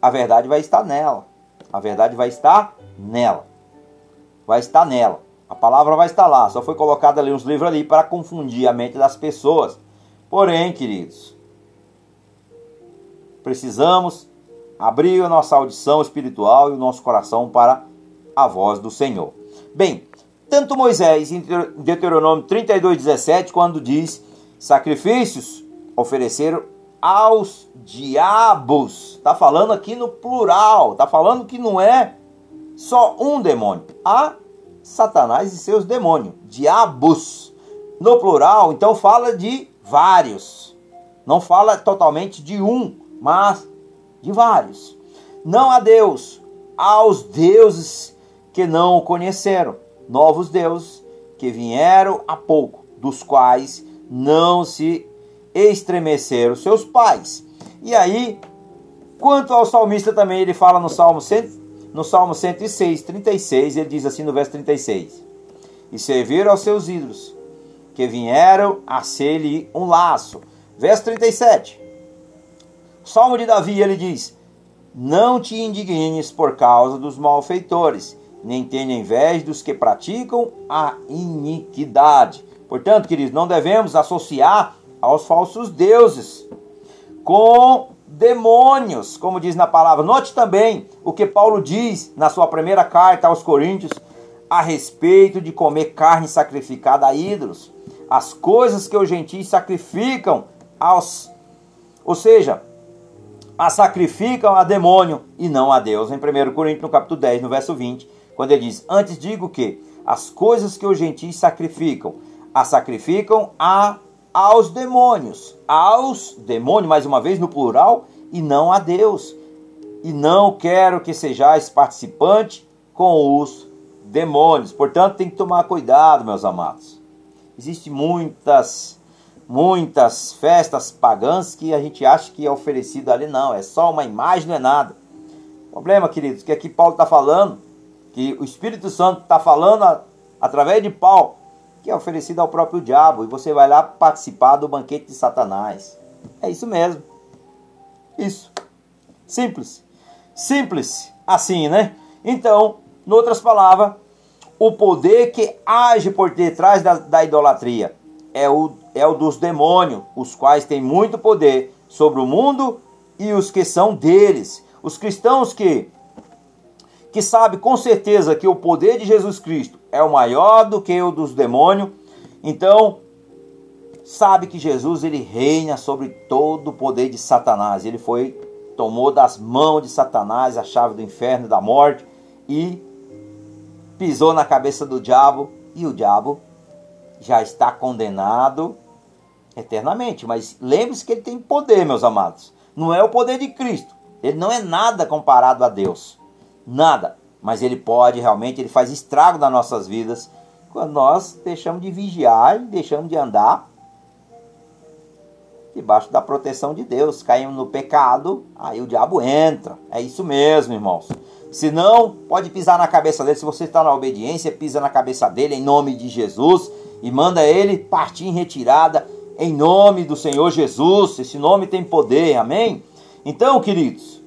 a verdade vai estar nela. A verdade vai estar nela. Vai estar nela. A palavra vai estar lá. Só foi colocado ali uns livros ali para confundir a mente das pessoas. Porém, queridos, precisamos abrir a nossa audição espiritual e o nosso coração para a voz do Senhor. Bem, tanto Moisés, em Deuteronômio 32, 17, quando diz: sacrifícios ofereceram aos diabos. Está falando aqui no plural, está falando que não é só um demônio. Há Satanás e seus demônios, diabos. No plural, então fala de vários. Não fala totalmente de um, mas de vários. Não a Deus, aos deuses que não o conheceram novos deuses que vieram há pouco, dos quais não se estremeceram seus pais. E aí, quanto ao salmista também, ele fala no Salmo, no Salmo 106, 36, ele diz assim no verso 36: E serviram aos seus ídolos, que vieram a ser-lhe um laço. Verso 37. Salmo de Davi, ele diz: Não te indignes por causa dos malfeitores, nem tenha inveja dos que praticam a iniquidade. Portanto, queridos, não devemos associar aos falsos deuses com demônios, como diz na palavra. Note também o que Paulo diz na sua primeira carta aos Coríntios a respeito de comer carne sacrificada a ídolos, as coisas que os gentios sacrificam aos, ou seja, a sacrificam a demônio e não a Deus. Em 1 Coríntios, no capítulo 10, no verso 20, quando ele diz: Antes digo que as coisas que os gentios sacrificam, a sacrificam a, aos demônios. Aos demônios, mais uma vez no plural, e não a Deus. E não quero que sejais participante com os demônios. Portanto, tem que tomar cuidado, meus amados. Existem muitas muitas festas pagãs que a gente acha que é oferecido ali, não, é só uma imagem, não é nada. O problema, queridos, que aqui Paulo está falando, que o Espírito Santo está falando a, através de Paulo, que é oferecido ao próprio diabo, e você vai lá participar do banquete de Satanás. É isso mesmo. Isso. Simples. Simples assim, né? Então, em outras palavras, o poder que age por detrás da, da idolatria é o é o dos demônios, os quais têm muito poder sobre o mundo e os que são deles. Os cristãos que que sabe com certeza que o poder de Jesus Cristo é o maior do que o dos demônios, então sabe que Jesus ele reina sobre todo o poder de Satanás. Ele foi tomou das mãos de Satanás a chave do inferno e da morte e pisou na cabeça do diabo e o diabo já está condenado eternamente. Mas lembre-se que ele tem poder, meus amados. Não é o poder de Cristo. Ele não é nada comparado a Deus. Nada. Mas ele pode realmente, ele faz estrago nas nossas vidas quando nós deixamos de vigiar e deixamos de andar debaixo da proteção de Deus. Caímos no pecado, aí o diabo entra. É isso mesmo, irmãos. Se não, pode pisar na cabeça dele. Se você está na obediência, pisa na cabeça dele em nome de Jesus e manda ele partir em retirada em nome do Senhor Jesus. Esse nome tem poder, amém? Então, queridos,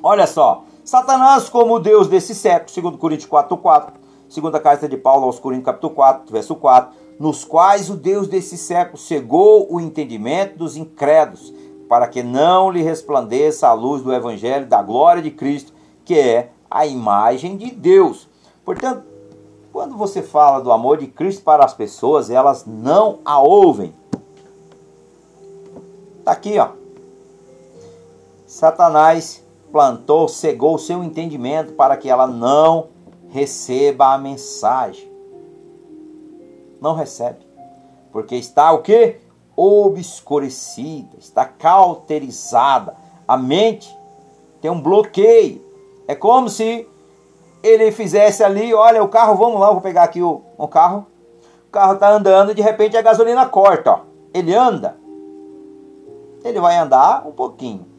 olha só. Satanás, como Deus desse século, segundo Coríntios 4, 4, segunda carta de Paulo aos Coríntios, capítulo 4, verso 4, nos quais o Deus desse século cegou o entendimento dos incrédulos, para que não lhe resplandeça a luz do evangelho da glória de Cristo, que é a imagem de Deus. Portanto, quando você fala do amor de Cristo para as pessoas, elas não a ouvem. Está aqui, ó. Satanás plantou, cegou o seu entendimento para que ela não receba a mensagem. Não recebe. Porque está o que? Obscurecida, está cauterizada. A mente tem um bloqueio. É como se ele fizesse ali, olha, o carro, vamos lá, vou pegar aqui o, o carro. O carro está andando de repente a gasolina corta, ó. Ele anda, ele vai andar um pouquinho.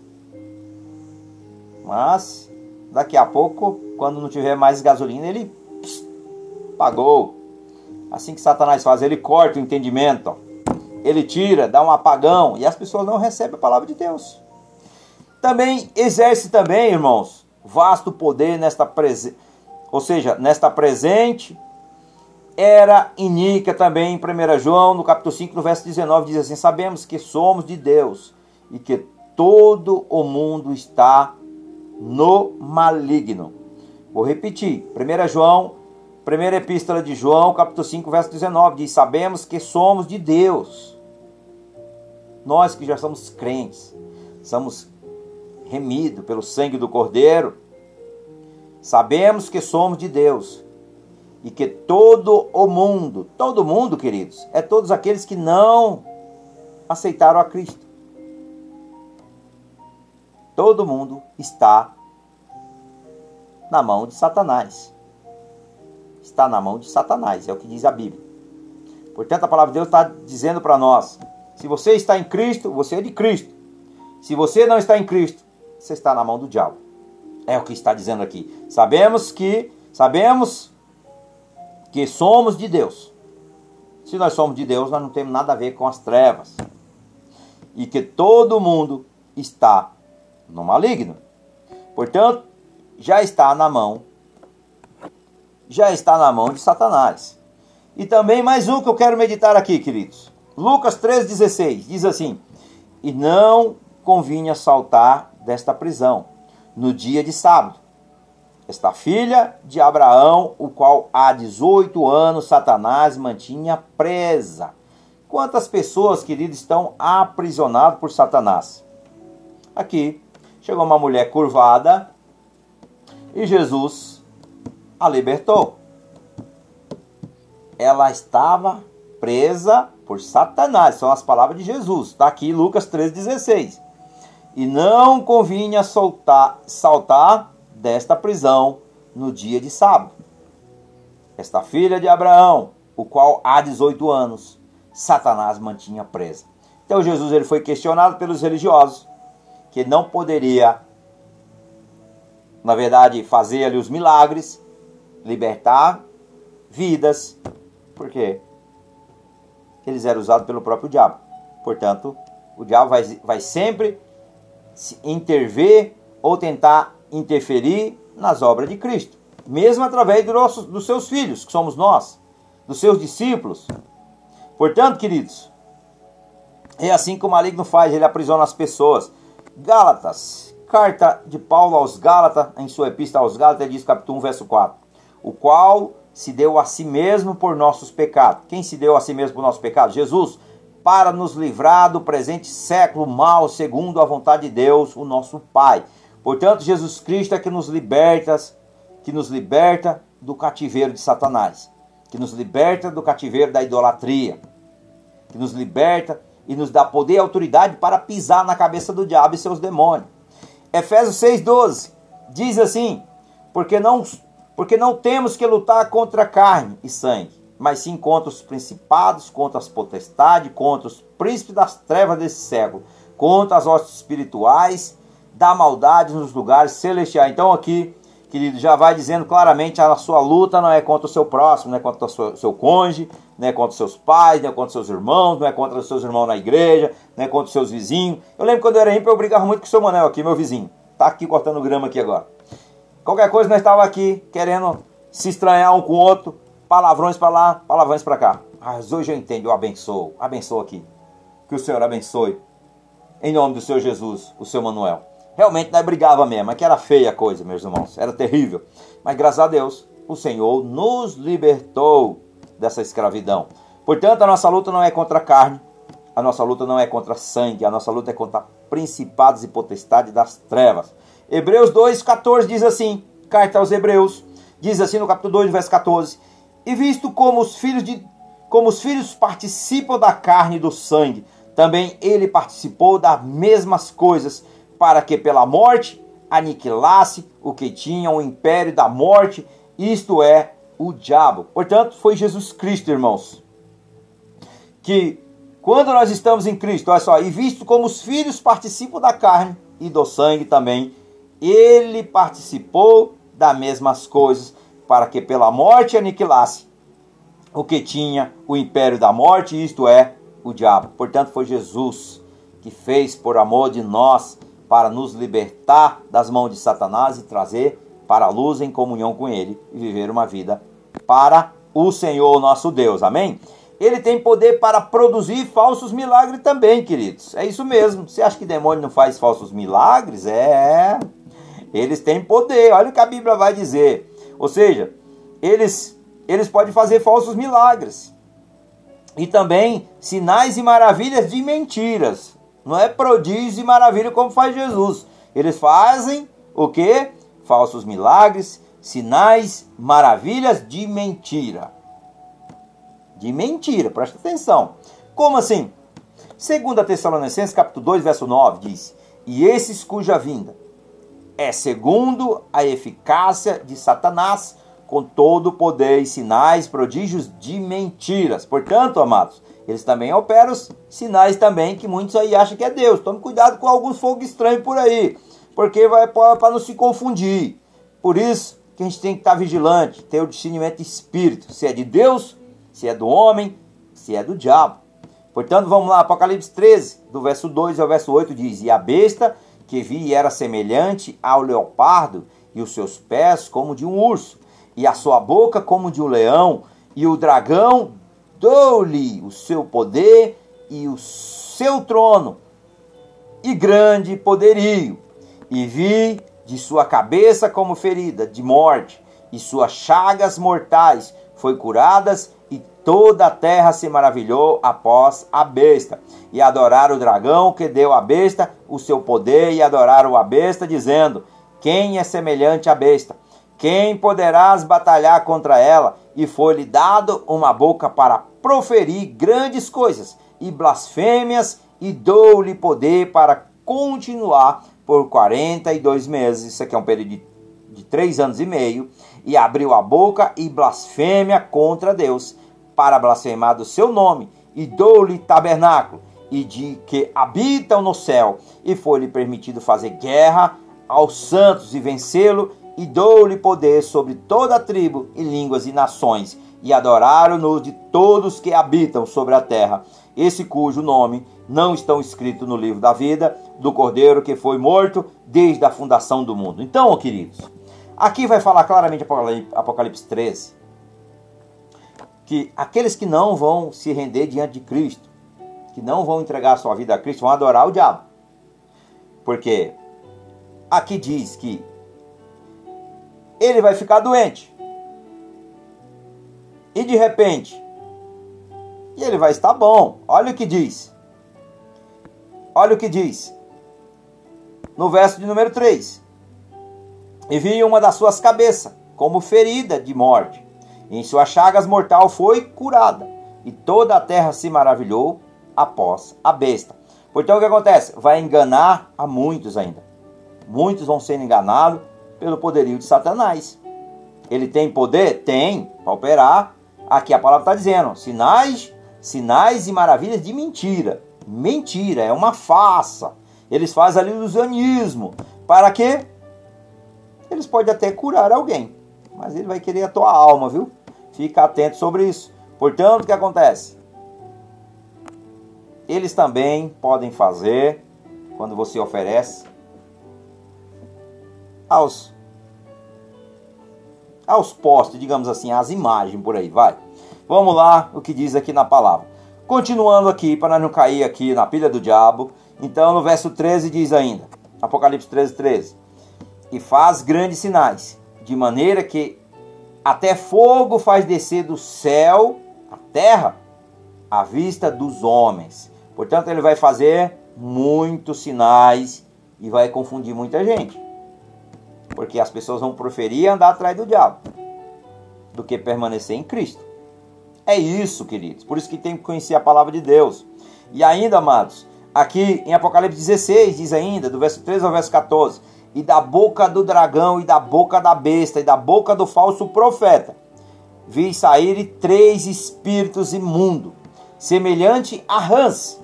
Mas daqui a pouco, quando não tiver mais gasolina, ele pss, pagou. Assim que Satanás faz, ele corta o entendimento. Ele tira, dá um apagão e as pessoas não recebem a palavra de Deus. Também exerce também, irmãos, vasto poder nesta presença, ou seja, nesta presente era iníqua também em 1 João, no capítulo 5, no verso 19, diz assim: Sabemos que somos de Deus e que todo o mundo está no maligno. Vou repetir. 1 João, primeira epístola de João, capítulo 5, verso 19, diz: Sabemos que somos de Deus. Nós que já somos crentes, somos remidos pelo sangue do Cordeiro, sabemos que somos de Deus e que todo o mundo, todo mundo, queridos, é todos aqueles que não aceitaram a Cristo. Todo mundo está na mão de Satanás. Está na mão de Satanás, é o que diz a Bíblia. Portanto, a palavra de Deus está dizendo para nós: se você está em Cristo, você é de Cristo. Se você não está em Cristo, você está na mão do diabo. É o que está dizendo aqui. Sabemos que sabemos que somos de Deus. Se nós somos de Deus, nós não temos nada a ver com as trevas. E que todo mundo está no maligno. Portanto, já está na mão já está na mão de Satanás. E também mais um que eu quero meditar aqui, queridos. Lucas 3:16 diz assim: "E não convinha saltar desta prisão no dia de sábado, esta filha de Abraão, o qual há 18 anos Satanás mantinha presa. Quantas pessoas, queridos, estão aprisionadas por Satanás? Aqui chegou uma mulher curvada e Jesus a libertou. Ela estava presa por Satanás, são as palavras de Jesus. Está aqui Lucas 3,16. E não convinha soltar, saltar desta prisão no dia de sábado. Esta filha de Abraão, o qual há 18 anos, Satanás mantinha presa. Então Jesus ele foi questionado pelos religiosos que não poderia, na verdade, fazer ali os milagres, libertar vidas, porque eles eram usados pelo próprio diabo. Portanto, o diabo vai, vai sempre intervir ou tentar interferir nas obras de Cristo, mesmo através do nossos, dos seus filhos, que somos nós, dos seus discípulos. Portanto, queridos, é assim que o maligno faz, ele aprisiona as pessoas. Gálatas, carta de Paulo aos Gálatas, em sua epístola aos Gálatas, diz capítulo 1, verso 4. O qual se deu a si mesmo por nossos pecados. Quem se deu a si mesmo por nossos pecados? Jesus, para nos livrar do presente século mal, segundo a vontade de Deus, o nosso Pai. Portanto, Jesus Cristo é que nos liberta, que nos liberta do cativeiro de Satanás, que nos liberta do cativeiro da idolatria, que nos liberta e nos dá poder e autoridade para pisar na cabeça do diabo e seus demônios. Efésios 6,12 diz assim: porque não, porque não temos que lutar contra carne e sangue, mas sim contra os principados, contra as potestades, contra os príncipes das trevas desse século, contra as hostes espirituais da maldade nos lugares celestiais. Então aqui querido, já vai dizendo claramente a sua luta não é contra o seu próximo, não é contra o seu, seu cônjuge, não é contra os seus pais, não é contra os seus irmãos, não é contra os seus irmãos na igreja, não é contra os seus vizinhos. Eu lembro quando eu era ímpio, eu brigava muito com o seu Manel aqui, meu vizinho. Tá aqui cortando grama aqui agora. Qualquer coisa, nós estávamos aqui querendo se estranhar um com o outro, palavrões para lá, palavrões para cá. Mas hoje eu entendo, eu abençoo, abençoo aqui. Que o Senhor abençoe. Em nome do Senhor Jesus, o seu Manuel. Realmente nós brigava mesmo, mas que era feia a coisa, meus irmãos, era terrível. Mas graças a Deus, o Senhor nos libertou dessa escravidão. Portanto, a nossa luta não é contra a carne, a nossa luta não é contra sangue, a nossa luta é contra principados e potestades das trevas. Hebreus 2,14 diz assim, carta aos Hebreus, diz assim no capítulo 2, verso 14, E visto como os filhos de como os filhos participam da carne e do sangue, também ele participou das mesmas coisas, para que pela morte aniquilasse o que tinha o império da morte, isto é, o diabo. Portanto, foi Jesus Cristo, irmãos, que quando nós estamos em Cristo, olha só, e visto como os filhos participam da carne e do sangue também, ele participou das mesmas coisas, para que pela morte aniquilasse o que tinha o império da morte, isto é, o diabo. Portanto, foi Jesus que fez por amor de nós para nos libertar das mãos de Satanás e trazer para a luz em comunhão com Ele e viver uma vida para o Senhor nosso Deus. Amém? Ele tem poder para produzir falsos milagres também, queridos. É isso mesmo. Você acha que demônio não faz falsos milagres? É. Eles têm poder. Olha o que a Bíblia vai dizer. Ou seja, eles, eles podem fazer falsos milagres. E também sinais e maravilhas de mentiras. Não é prodígio e maravilha como faz Jesus. Eles fazem o que? Falsos milagres, sinais, maravilhas de mentira. De mentira, presta atenção. Como assim? Segundo Tessalonicenses, capítulo 2, verso 9, diz: "E esses cuja vinda é segundo a eficácia de Satanás, com todo o poder e sinais, prodígios de mentiras." Portanto, amados, eles também operam sinais também que muitos aí acham que é Deus. Tome cuidado com alguns fogos estranhos por aí, porque vai para não se confundir. Por isso que a gente tem que estar vigilante, ter o discernimento de espírito, se é de Deus, se é do homem, se é do diabo. Portanto, vamos lá, Apocalipse 13, do verso 2 ao verso 8 diz: E a besta que vi era semelhante ao leopardo, e os seus pés como de um urso, e a sua boca como de um leão, e o dragão dou-lhe o seu poder e o seu trono e grande poderio. E vi de sua cabeça como ferida de morte, e suas chagas mortais foi curadas, e toda a terra se maravilhou após a besta, e adoraram o dragão que deu à besta o seu poder, e adoraram a besta, dizendo: Quem é semelhante à besta? Quem poderás batalhar contra ela? E foi-lhe dado uma boca para proferir grandes coisas e blasfêmias, e dou-lhe poder para continuar por 42 meses. Isso aqui é um período de, de três anos e meio. E abriu a boca e blasfêmia contra Deus para blasfemar do seu nome, e dou-lhe tabernáculo, e de que habitam no céu, e foi-lhe permitido fazer guerra aos santos e vencê-lo, e dou-lhe poder sobre toda a tribo e línguas e nações, e adoraram-no de todos que habitam sobre a terra, esse cujo nome não estão escritos no livro da vida do Cordeiro que foi morto desde a fundação do mundo. Então, queridos, aqui vai falar claramente Apocalipse 13, que aqueles que não vão se render diante de Cristo, que não vão entregar sua vida a Cristo, vão adorar o diabo. Porque aqui diz que ele vai ficar doente. E de repente, e ele vai estar bom. Olha o que diz. Olha o que diz. No verso de número 3. E vi uma das suas cabeças, como ferida de morte em suas chagas mortal foi curada, e toda a terra se maravilhou após a besta. Portanto, o que acontece? Vai enganar a muitos ainda. Muitos vão ser enganados pelo poderio de Satanás. Ele tem poder? Tem, para operar. Aqui a palavra está dizendo: sinais, sinais e maravilhas de mentira. Mentira, é uma farsa. Eles fazem ali ilusionismo. Para quê? Eles podem até curar alguém, mas ele vai querer a tua alma, viu? Fica atento sobre isso. Portanto, o que acontece? Eles também podem fazer quando você oferece aos aos postes, digamos assim, às imagens por aí, vai. Vamos lá, o que diz aqui na palavra. Continuando aqui, para não cair aqui na pilha do diabo. Então, no verso 13 diz ainda, Apocalipse 13, 13. E faz grandes sinais, de maneira que até fogo faz descer do céu a terra à vista dos homens. Portanto, ele vai fazer muitos sinais e vai confundir muita gente. Porque as pessoas vão preferir andar atrás do diabo do que permanecer em Cristo. É isso, queridos. Por isso que tem que conhecer a palavra de Deus. E ainda, amados, aqui em Apocalipse 16 diz ainda, do verso 13 ao verso 14: e da boca do dragão, e da boca da besta, e da boca do falso profeta, vi sair três espíritos imundos, semelhante a rãs,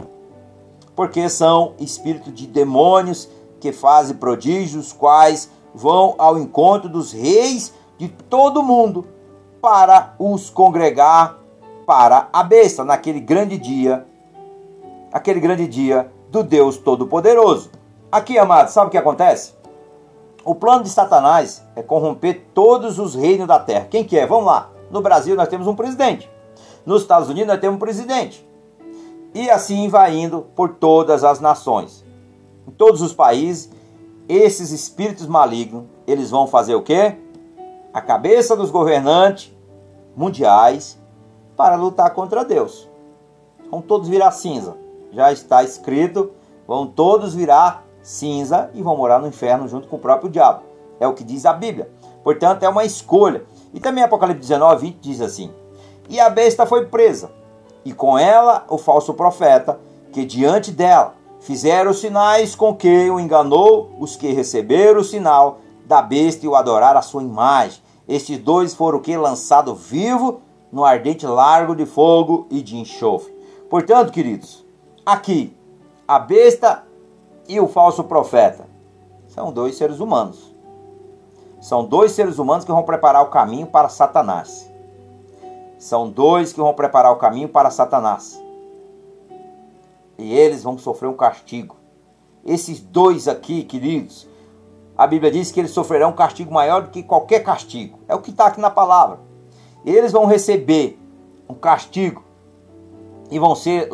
porque são espíritos de demônios que fazem prodígios, quais vão ao encontro dos reis de todo o mundo para os congregar para a besta naquele grande dia, aquele grande dia do Deus Todo-Poderoso. Aqui, amados, sabe o que acontece? O plano de Satanás é corromper todos os reinos da terra. Quem que é? Vamos lá. No Brasil nós temos um presidente. Nos Estados Unidos nós temos um presidente. E assim vai indo por todas as nações. Em todos os países, esses espíritos malignos, eles vão fazer o quê? A cabeça dos governantes mundiais para lutar contra Deus. Vão todos virar cinza. Já está escrito, vão todos virar cinza e vão morar no inferno junto com o próprio diabo. É o que diz a Bíblia. Portanto, é uma escolha. E também Apocalipse 19, 20 diz assim: E a besta foi presa, e com ela o falso profeta, que diante dela fizeram sinais com que o enganou os que receberam o sinal da besta e o adoraram a sua imagem. Estes dois foram que? Lançado vivo no ardente largo de fogo e de enxofre. Portanto, queridos, aqui a besta e o falso profeta? São dois seres humanos. São dois seres humanos que vão preparar o caminho para Satanás. São dois que vão preparar o caminho para Satanás. E eles vão sofrer um castigo. Esses dois aqui, queridos, a Bíblia diz que eles sofrerão um castigo maior do que qualquer castigo. É o que está aqui na palavra. Eles vão receber um castigo e vão ser